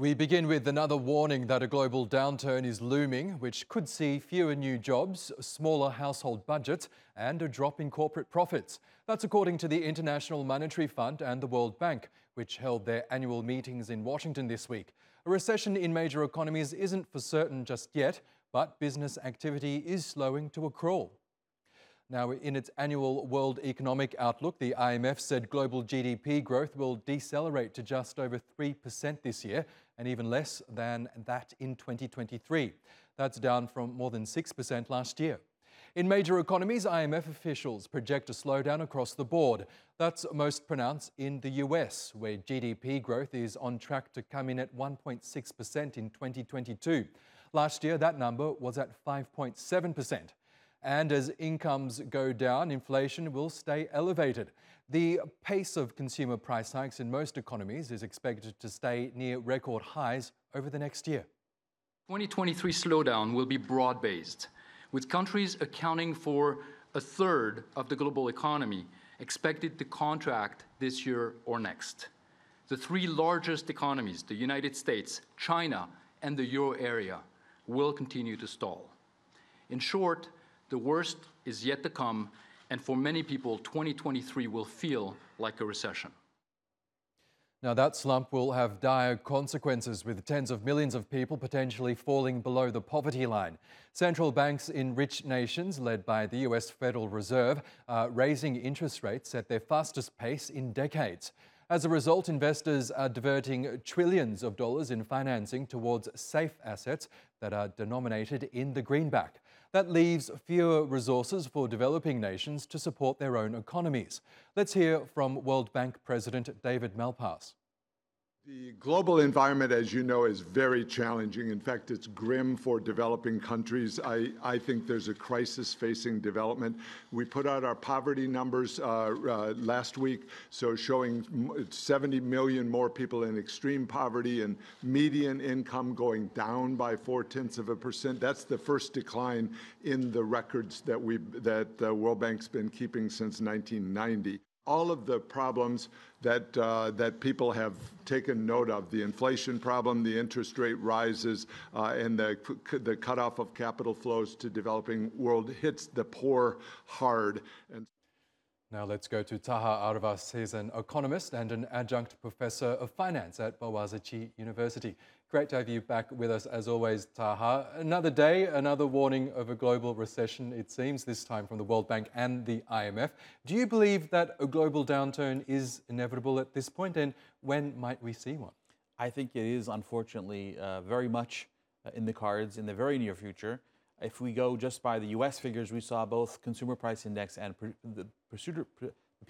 We begin with another warning that a global downturn is looming, which could see fewer new jobs, a smaller household budgets, and a drop in corporate profits. That's according to the International Monetary Fund and the World Bank, which held their annual meetings in Washington this week. A recession in major economies isn't for certain just yet, but business activity is slowing to a crawl. Now, in its annual World Economic Outlook, the IMF said global GDP growth will decelerate to just over 3% this year and even less than that in 2023. That's down from more than 6% last year. In major economies, IMF officials project a slowdown across the board. That's most pronounced in the US, where GDP growth is on track to come in at 1.6% in 2022. Last year, that number was at 5.7%. And as incomes go down, inflation will stay elevated. The pace of consumer price hikes in most economies is expected to stay near record highs over the next year. 2023 slowdown will be broad based, with countries accounting for a third of the global economy expected to contract this year or next. The three largest economies, the United States, China, and the euro area, will continue to stall. In short, the worst is yet to come, and for many people, 2023 will feel like a recession. Now, that slump will have dire consequences with tens of millions of people potentially falling below the poverty line. Central banks in rich nations, led by the US Federal Reserve, are raising interest rates at their fastest pace in decades. As a result, investors are diverting trillions of dollars in financing towards safe assets that are denominated in the greenback. That leaves fewer resources for developing nations to support their own economies. Let's hear from World Bank President David Malpass. The global environment, as you know, is very challenging. In fact, it's grim for developing countries. I, I think there's a crisis facing development. We put out our poverty numbers uh, uh, last week, so showing 70 million more people in extreme poverty and median income going down by four tenths of a percent. That's the first decline in the records that we that the World Bank's been keeping since 1990 all of the problems that, uh, that people have taken note of the inflation problem, the interest rate rises, uh, and the, the cutoff of capital flows to developing world hits the poor hard. And now let's go to Taha Arvas. He's an economist and an adjunct professor of finance at Boğaziçi University. Great to have you back with us as always, Taha. Another day, another warning of a global recession, it seems, this time from the World Bank and the IMF. Do you believe that a global downturn is inevitable at this point, and when might we see one? I think it is, unfortunately, uh, very much uh, in the cards in the very near future. If we go just by the US figures, we saw both consumer price index and the,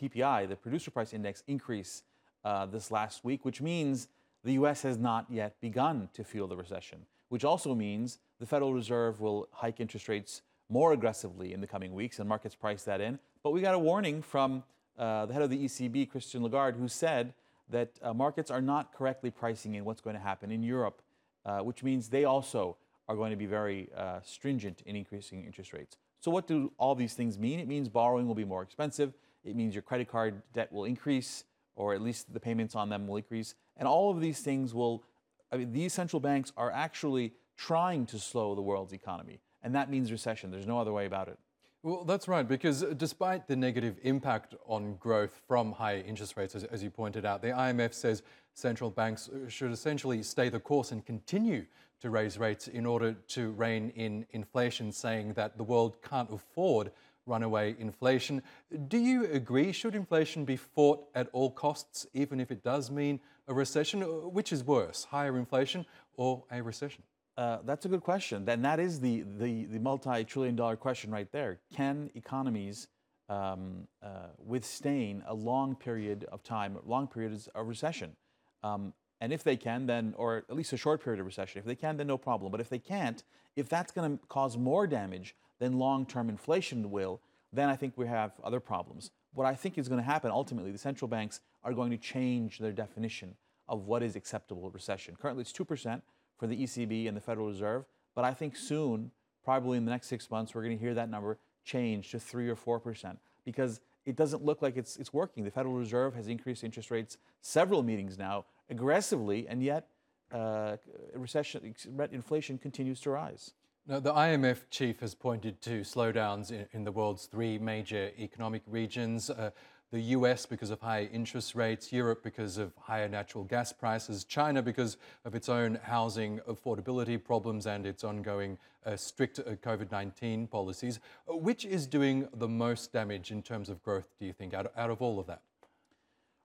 PPI, the producer price index, increase uh, this last week, which means the US has not yet begun to feel the recession, which also means the Federal Reserve will hike interest rates more aggressively in the coming weeks, and markets price that in. But we got a warning from uh, the head of the ECB, Christine Lagarde, who said that uh, markets are not correctly pricing in what's going to happen in Europe, uh, which means they also are going to be very uh, stringent in increasing interest rates. So, what do all these things mean? It means borrowing will be more expensive. It means your credit card debt will increase or at least the payments on them will increase. And all of these things will, I mean, these central banks are actually trying to slow the world's economy. And that means recession. There's no other way about it. Well, that's right, because despite the negative impact on growth from high interest rates, as, as, you pointed out, the IMF says central banks should essentially stay the course and continue to raise rates in order to rein in inflation, saying that the world can't afford runaway inflation. Do you agree? Should inflation be fought at all costs, even if it does mean a recession? Which is worse, higher inflation or a recession? Uh, that's a good question. Then that is the, the, the multi trillion dollar question right there. Can economies um, uh, withstand a long period of time, long periods of recession? Um, and if they can, then, or at least a short period of recession, if they can, then no problem. But if they can't, if that's going to cause more damage than long term inflation will, then I think we have other problems. What I think is going to happen ultimately, the central banks are going to change their definition of what is acceptable recession. Currently, it's 2% for the ECB and the Federal Reserve, but I think soon, probably in the next six months, we're going to hear that number change to 3 or 4% because it doesn't look like it's, it's working. The Federal Reserve has increased interest rates several meetings now aggressively, and yet uh, recession, inflation continues to rise. Now, the IMF chief has pointed to slowdowns in, in the world's three major economic regions. Uh, the US because of high interest rates, Europe because of higher natural gas prices, China because of its own housing affordability problems and its ongoing uh, strict uh, COVID 19 policies. Uh, which is doing the most damage in terms of growth, do you think, out, out of all of that?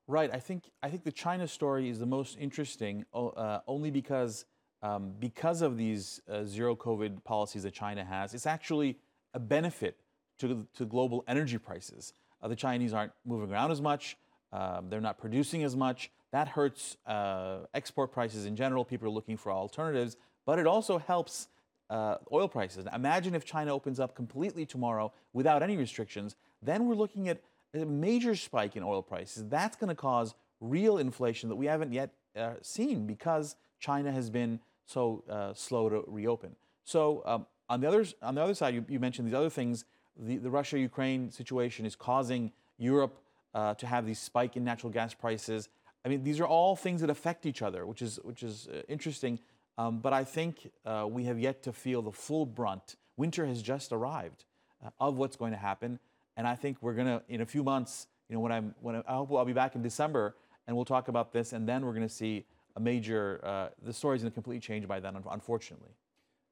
Right. I think, I think the China story is the most interesting uh, only because, um, because of these uh, zero COVID policies that China has, it's actually a benefit to, to global energy prices. Uh, the Chinese aren't moving around as much. Um, they're not producing as much. That hurts uh, export prices in general. People are looking for alternatives, but it also helps uh, oil prices. Imagine if China opens up completely tomorrow without any restrictions, then we're looking at a major spike in oil prices. That's going to cause real inflation that we haven't yet uh, seen because China has been so uh, slow to reopen. So um, on the other on the other side, you, you mentioned these other things the, the Russia Ukraine situation is causing Europe uh, to have these spike in natural gas prices. I mean, these are all things that affect each other, which is, which is uh, interesting. Um, but I think uh, we have yet to feel the full brunt. Winter has just arrived uh, of what's going to happen. And I think we're going to, in a few months, you know, when I'm, when I, I hope I'll be back in December and we'll talk about this. And then we're going to see a major, uh, the story's going to completely change by then, unfortunately.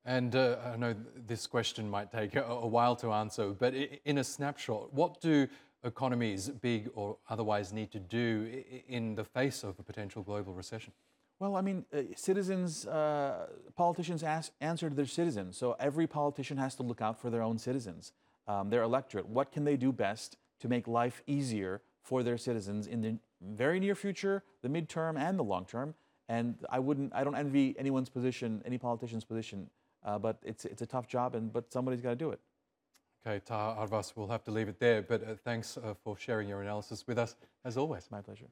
And uh, I know this question might take a, a, while to answer, but in a snapshot, what do economies, big or otherwise, need to do in the face of a potential global recession? Well, I mean, uh, citizens, uh, politicians ask, answer to their citizens. So every politician has to look out for their own citizens, um, their electorate. What can they do best to make life easier for their citizens in the very near future, the midterm, and the long term? And I wouldn't, I don't envy anyone's position, any politician's position uh, but it's, it's a tough job, and, but somebody's got to do it. Okay, Taha Arvas, we'll have to leave it there, but uh, thanks uh, for sharing your analysis with us, as always. My pleasure.